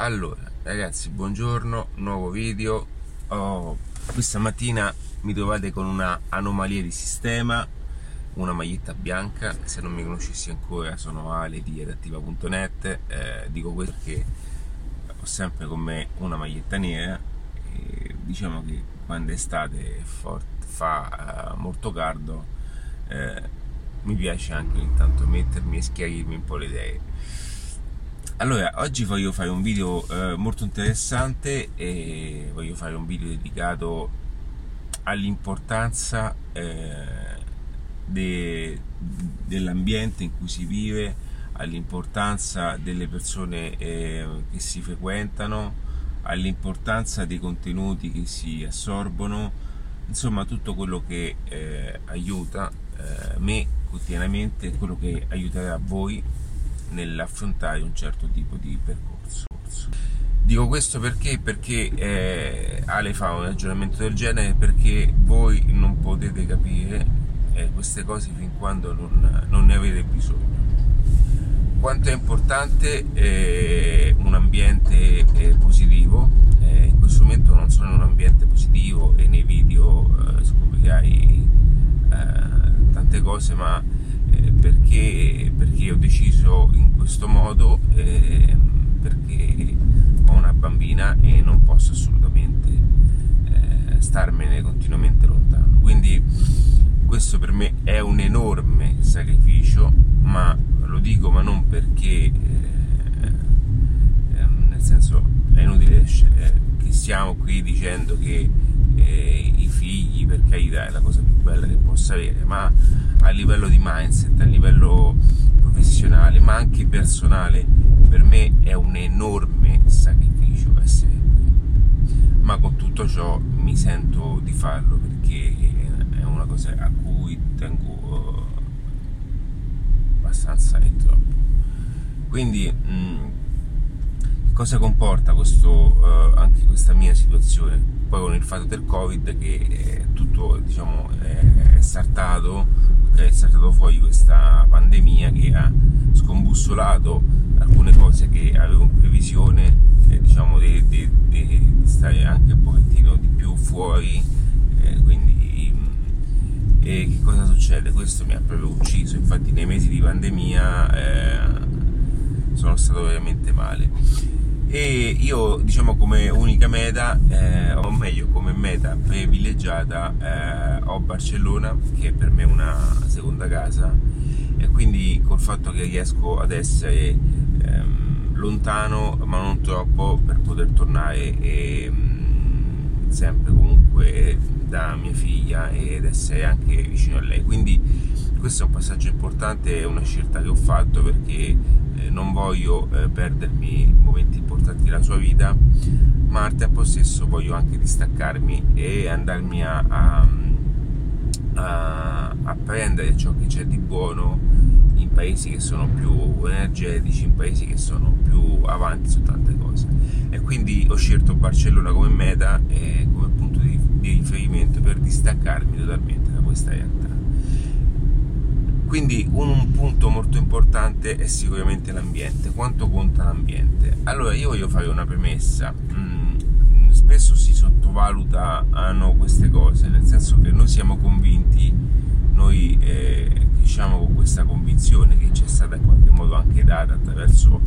Allora, ragazzi, buongiorno, nuovo video. Oh, questa mattina mi trovate con una anomalia di sistema, una maglietta bianca. Se non mi conoscessi ancora, sono Ale di adattiva.net. Eh, dico questo perché ho sempre con me una maglietta nera. E diciamo che quando è estate fa uh, molto caldo, eh, mi piace anche ogni tanto mettermi e schiarirmi un po' le idee allora, oggi voglio fare un video eh, molto interessante e voglio fare un video dedicato all'importanza eh, de, dell'ambiente in cui si vive, all'importanza delle persone eh, che si frequentano, all'importanza dei contenuti che si assorbono, insomma tutto quello che eh, aiuta eh, me quotidianamente e quello che aiuterà voi nell'affrontare un certo tipo di percorso. Dico questo perché? Perché eh, Ale fa un ragionamento del genere perché voi non potete capire eh, queste cose fin quando non, non, ne avete bisogno. Quanto è importante eh, un ambiente eh, positivo, eh, in questo momento non sono in un ambiente positivo e nei video eh, scoprirai tante cose, ma perché, perché ho deciso in questo modo eh, perché ho una bambina e non posso assolutamente eh, starmene continuamente lontano. Quindi questo per me è un enorme sacrificio ma lo dico ma non perché eh, ehm, nel senso è inutile eh, che stiamo qui dicendo che eh, i figli per carità è la cosa più bella che possa avere ma a livello di mindset, a livello professionale, ma anche personale, per me è un enorme sacrificio essere qui. Ma con tutto ciò mi sento di farlo perché è una cosa a cui tengo abbastanza e troppo. Quindi mh, mm, cosa comporta questo, uh, anche questa mia situazione? Poi con il fatto del Covid che tutto diciamo, è startato è saltato fuori questa pandemia che ha scombussolato alcune cose che avevo in previsione, eh, diciamo di, di, di, stare anche un pochettino di più fuori, eh, quindi mm, e che cosa succede? Questo mi ha proprio ucciso, infatti nei mesi di pandemia eh, sono stato veramente male e io diciamo come unica meta eh, o meglio come meta privilegiata eh, ho Barcellona che è per me una seconda casa. E quindi col fatto che riesco ad essere ehm, lontano ma non troppo per poter tornare e, mm, sempre comunque da mia figlia ed essere anche vicino a lei. Quindi questo è un passaggio importante è una scelta che ho fatto perché eh, non voglio eh, perdermi momenti importanti della sua vita, ma al tempo stesso voglio anche distaccarmi e andarmi a, a, a, a prendere ciò che c'è di buono in paesi che sono più energetici, in paesi che sono più avanti su tante cose. E quindi ho scelto Barcellona come meta e come punto di, di riferimento per distaccarmi totalmente da questa realtà. Quindi un, punto molto importante è sicuramente l'ambiente, quanto conta l'ambiente. Allora io voglio fare una premessa, mm, spesso si sottovalutano queste cose, nel senso che noi siamo convinti, noi eh, diciamo con questa convinzione che ci è stata in qualche modo anche data attraverso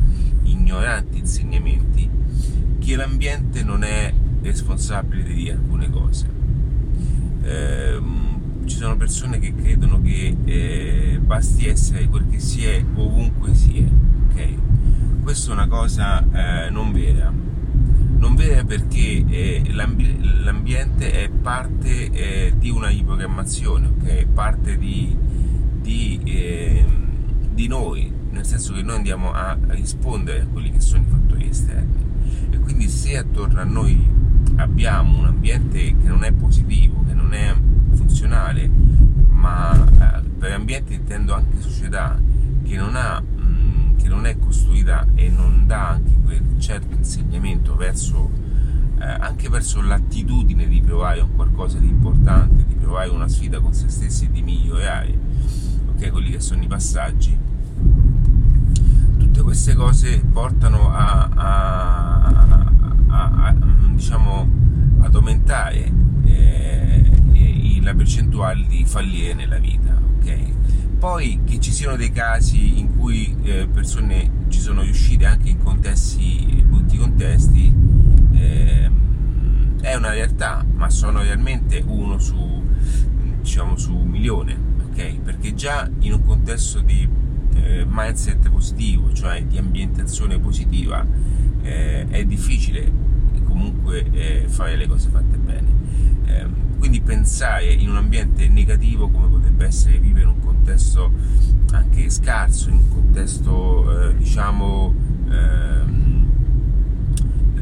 ignoranti insegnamenti, che l'ambiente non è responsabile di alcune cose. Eh, ci sono persone che credono che eh, basti essere quel che si è ovunque si è, ok? Questa è una cosa eh, non vera. Non vera perché eh, l'ambi- l'ambiente è parte eh, di una riprogrammazione, ok? È parte di, di, ehm, di noi, nel senso che noi andiamo a rispondere a quelli che sono i fattori esterni. E quindi se attorno a noi abbiamo un ambiente che non è positivo, che non è professionale, ma eh, per ambiente intendo anche società che non, ha, che non, è costruita e non dà anche quel certo insegnamento verso, eh, anche verso l'attitudine di provare un qualcosa di importante, di provare una sfida con se stessi e di migliorare, ok? Quelli che sono i passaggi. Tutte queste cose portano a, a, a, a diciamo, ad aumentare eh, di fallire nella vita, ok? Poi che ci siano dei casi in cui eh, persone ci sono riuscite anche in contesti, brutti contesti, eh, è una realtà, ma sono realmente uno su, diciamo, su un milione, ok? Perché già in un contesto di eh, mindset positivo, cioè di ambientazione positiva, eh, è difficile comunque eh, fare le cose fatte bene. Ehm, quindi pensare in un ambiente negativo come potrebbe essere vivere in un contesto anche scarso, in un contesto eh, diciamo ehm,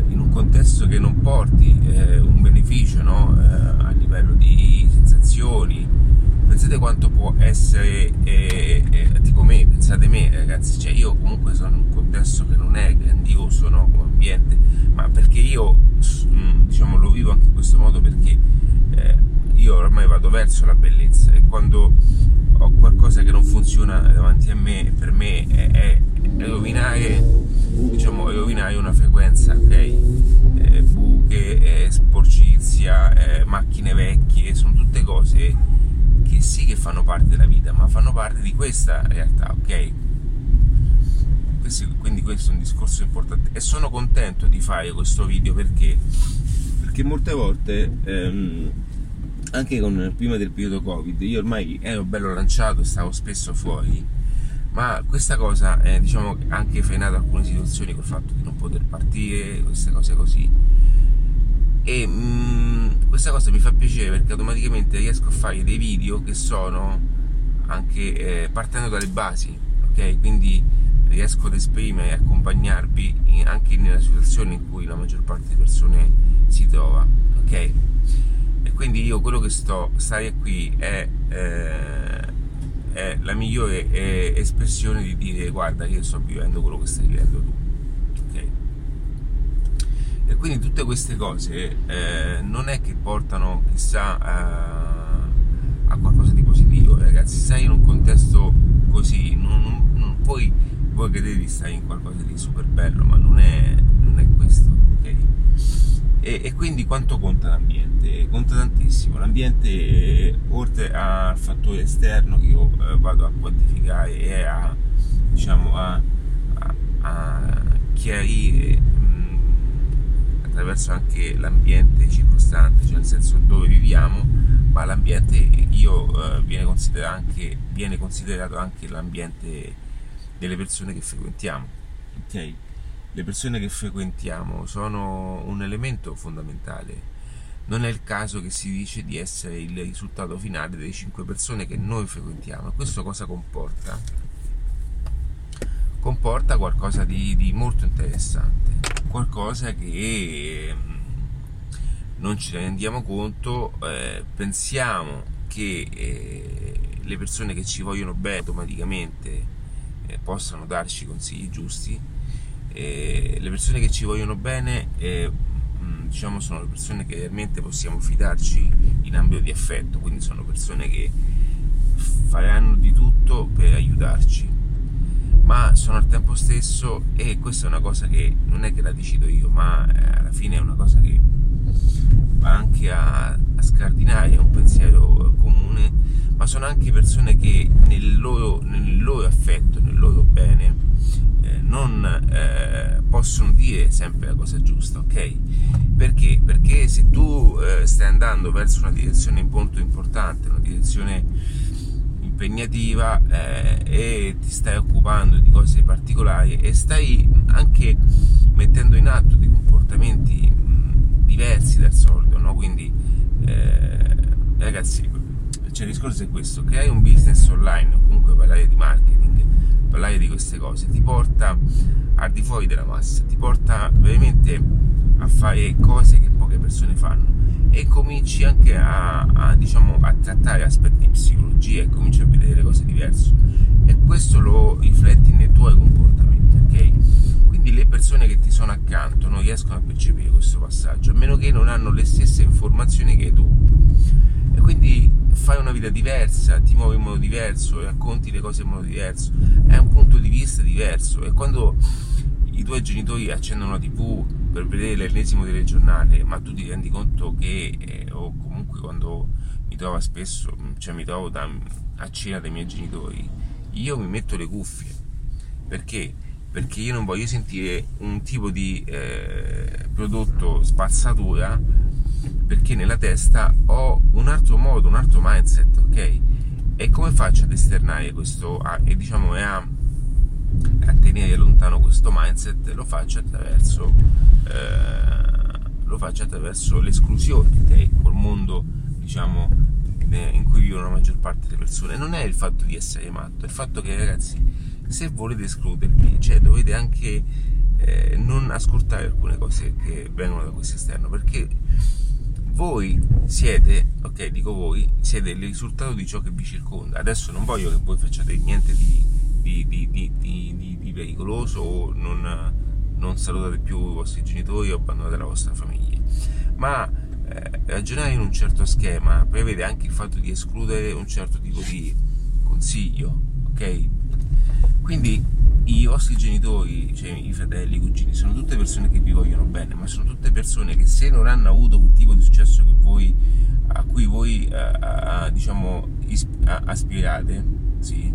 in un contesto che non porti eh, un beneficio no? Eh, a livello di sensazioni, pensate quanto può essere eh, eh, tipo me, pensate me ragazzi, cioè io comunque sono in un contesto che non è grandioso no, come ambiente, ma perché io diciamo lo vivo anche in questo modo perché eh, io ormai vado verso la bellezza e quando ho qualcosa che non funziona davanti a me, per me è, è, è rovinare, diciamo, è rovinare una frequenza, ok? Eh, buche, eh, sporcizia, eh, macchine vecchie, sono tutte cose che sì che fanno parte della vita, ma fanno parte di questa realtà, ok? quindi questo è un discorso importante e sono contento di fare questo video perché, perché molte volte ehm, anche con, prima del periodo covid io ormai ero bello lanciato stavo spesso fuori ma questa cosa è diciamo anche frenato alcune situazioni col fatto di non poter partire queste cose così. E mh, mm, questa cosa mi fa piacere perché automaticamente riesco a fare dei video che sono anche eh, partendo dalle basi ok? Quindi riesco ad esprimere e accompagnarvi in, anche nella situazione in cui la maggior parte delle persone si trova ok e quindi io quello che sto stare qui è, eh, è la migliore eh, espressione di dire guarda io sto vivendo quello che stai vivendo tu e quindi tutte queste cose eh, non è che portano chissà a, a, qualcosa di positivo, ragazzi. Sei in un contesto così, non, non, non puoi voi credete di stare in qualcosa di super bello, ma non è, non è questo, ok? E, e, quindi quanto conta l'ambiente? Conta tantissimo. L'ambiente, oltre al fattore esterno che io eh, vado a quantificare e a, diciamo, a, a, a chiarire attraverso anche l'ambiente circostante, cioè nel senso dove viviamo, ma l'ambiente io, eh, viene, considerato anche, viene, considerato anche, l'ambiente delle persone che frequentiamo. Okay? Le persone che frequentiamo sono un elemento fondamentale. Non è il caso che si dice di essere il risultato finale delle cinque persone che noi frequentiamo. Questo cosa comporta? Comporta qualcosa di, di molto interessante qualcosa che mm, non ci rendiamo conto, eh, pensiamo che eh, le persone che ci vogliono bene automaticamente eh, possano darci consigli giusti, le persone che ci vogliono bene eh, diciamo sono le persone che realmente possiamo fidarci in ambito di affetto, quindi sono persone che faranno di tutto per aiutarci. Ma sono al tempo stesso e questa è una cosa che non è che la decido io, ma eh, alla fine è una cosa che va anche a, a scardinare, un pensiero comune, sono anche persone che nel loro, nel loro affetto, nel loro bene, eh, non eh, possono dire sempre la cosa giusta, ok? Perché? Perché se tu eh, stai andando verso una direzione molto importante, una direzione impegnativa eh, e ti stai occupando di cose particolari e stai anche mettendo in atto dei comportamenti mh, diversi dal solito, no? Quindi eh, ragazzi, cioè il discorso è questo, creare un business online o comunque parlare di marketing, parlare di queste cose, ti porta al di fuori della massa, ti porta veramente a fare cose che poche persone fanno e cominci anche a, a, diciamo, a trattare aspetti di psicologia e cominci a vedere le cose diverse e questo lo rifletti nei tuoi comportamenti, ok? Quindi le persone che ti sono accanto non riescono a percepire questo passaggio, a meno che non hanno le stesse informazioni che tu. Quindi fai una vita diversa, ti muovi in modo diverso, racconti le cose in modo diverso, è un punto di vista diverso e quando i tuoi genitori accendono la tv per vedere l'ennesimo telegiornale, ma tu ti rendi conto che, eh, o comunque quando mi trovo spesso, cioè mi trovo da, a cena dai miei genitori, io mi metto le cuffie. Perché? Perché io non voglio sentire un tipo di eh, prodotto spazzatura perché nella testa ho un altro modo, un altro mindset, ok? E come faccio ad esternare questo, a, e diciamo, a, a tenere lontano questo mindset? Lo faccio attraverso, eh, lo faccio attraverso l'esclusione, ok? Col mondo, diciamo, in cui vivono la maggior parte delle persone. Non è il fatto di essere matto, è il fatto che ragazzi, se volete escludervi, cioè dovete anche eh, non ascoltare alcune cose che vengono da questo esterno, perché voi siete, ok, dico voi, siete il risultato di ciò che vi circonda. Adesso non voglio che voi facciate niente di, di, di, di pericoloso o non, non, salutate più i vostri genitori o abbandonate la vostra famiglia, ma eh, ragionare in un certo schema prevede anche il fatto di escludere un certo tipo di consiglio, ok? Quindi vostri genitori, cioè i fratelli, i cugini, sono tutte persone che vi vogliono bene, ma sono tutte persone che se non hanno avuto quel tipo di successo voi, a cui voi eh, diciamo, aspirate, sì,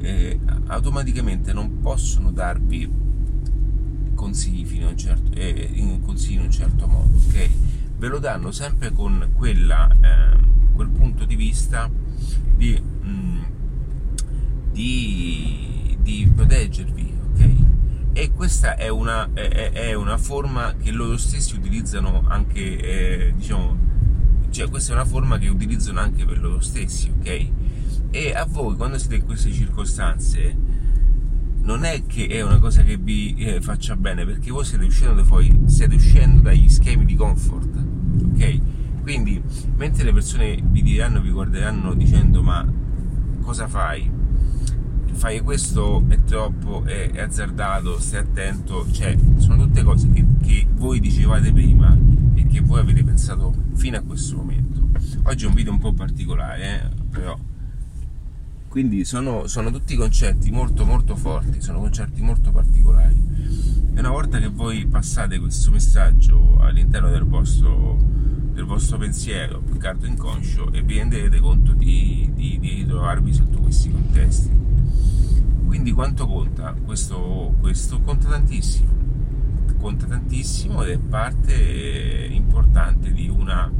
eh, automaticamente non possono darvi consigli, a un certo, eh, consigli in un certo modo, ok? Ve lo danno sempre con quella, ehm, quel punto di vista di, mh, mm, di di proteggervi, ok? E questa è una, è, è una forma che loro stessi utilizzano anche, eh, diciamo, cioè questa è una forma che utilizzano anche per loro stessi, ok? E a voi, quando siete in queste circostanze, non è che è una cosa che vi eh, faccia bene, perché voi siete uscendo, fuori, siete uscendo dagli schemi di comfort, ok? Quindi, mentre le persone vi diranno, vi guarderanno dicendo ma cosa fai? Fai questo è troppo, è, è, azzardato, stai attento, cioè sono tutte cose che, che, voi dicevate prima e che voi avete pensato fino a questo momento. Oggi è un video un po' particolare, eh? però quindi sono, sono, tutti concetti molto molto forti, sono concetti molto particolari. E una volta che voi passate questo messaggio all'interno del vostro, del vostro pensiero, più che inconscio, e vi renderete conto di, di, di ritrovarvi sotto questi contesti quindi quanto conta? Questo, questo conta tantissimo, conta tantissimo ed è parte importante di una,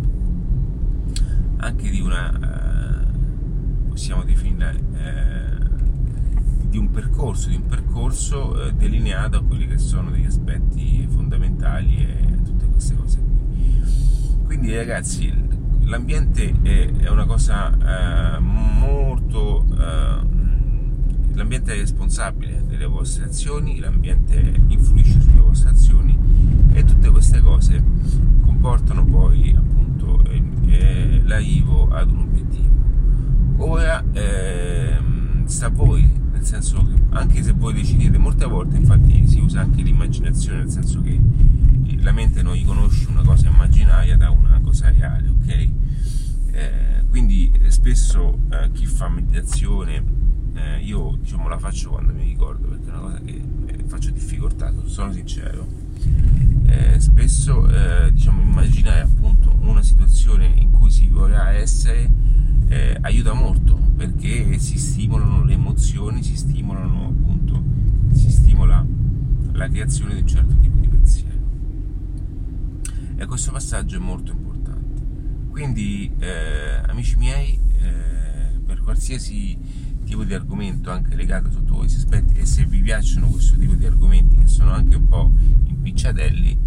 anche di una, eh, possiamo definire, eh, di un percorso, di un percorso eh, delineato a quelli che sono degli aspetti fondamentali e tutte queste cose qui. Quindi ragazzi, l'ambiente è, una cosa molto l'ambiente è responsabile delle vostre azioni, l'ambiente influisce sulle vostre azioni e tutte queste cose comportano poi appunto eh, l'arrivo ad un obiettivo. Ora ehm, sta a voi, nel senso che anche se voi decidete, molte volte infatti si usa anche l'immaginazione, nel senso che la mente non riconosce una cosa immaginaria da una cosa reale, ok? Eh, quindi spesso eh, chi fa meditazione eh, io diciamo la faccio quando mi ricordo perché è una cosa che eh, faccio difficoltà, sono sincero. Eh, spesso eh, diciamo immaginare appunto una situazione in cui si vorrà essere eh, aiuta molto perché si stimolano le emozioni, si stimolano appunto, si stimola la creazione di un certo tipo di pensiero. E questo passaggio è molto importante. Quindi, eh, amici miei, per qualsiasi tipo di argomento anche legato sotto questi aspetti e se vi piacciono questo tipo di argomenti che sono anche un po' impicciatelli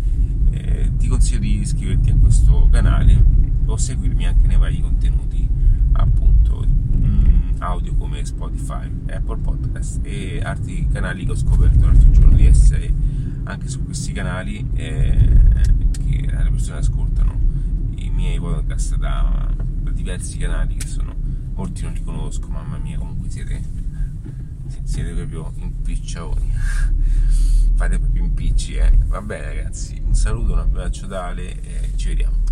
eh, ti consiglio di iscriverti a questo canale o seguirmi anche nei vari contenuti appunto mh, mm, audio come Spotify, Apple Podcast e altri canali che ho scoperto l'altro giorno di essere anche su questi canali eh, che le persone ascoltano i miei podcast da, da diversi canali che sono molti non li conosco, mamma mia, comunque siete, siete proprio impiccioni. Fate proprio impicci, eh. Va bene ragazzi, un saluto, un abbraccio tale e ci vediamo.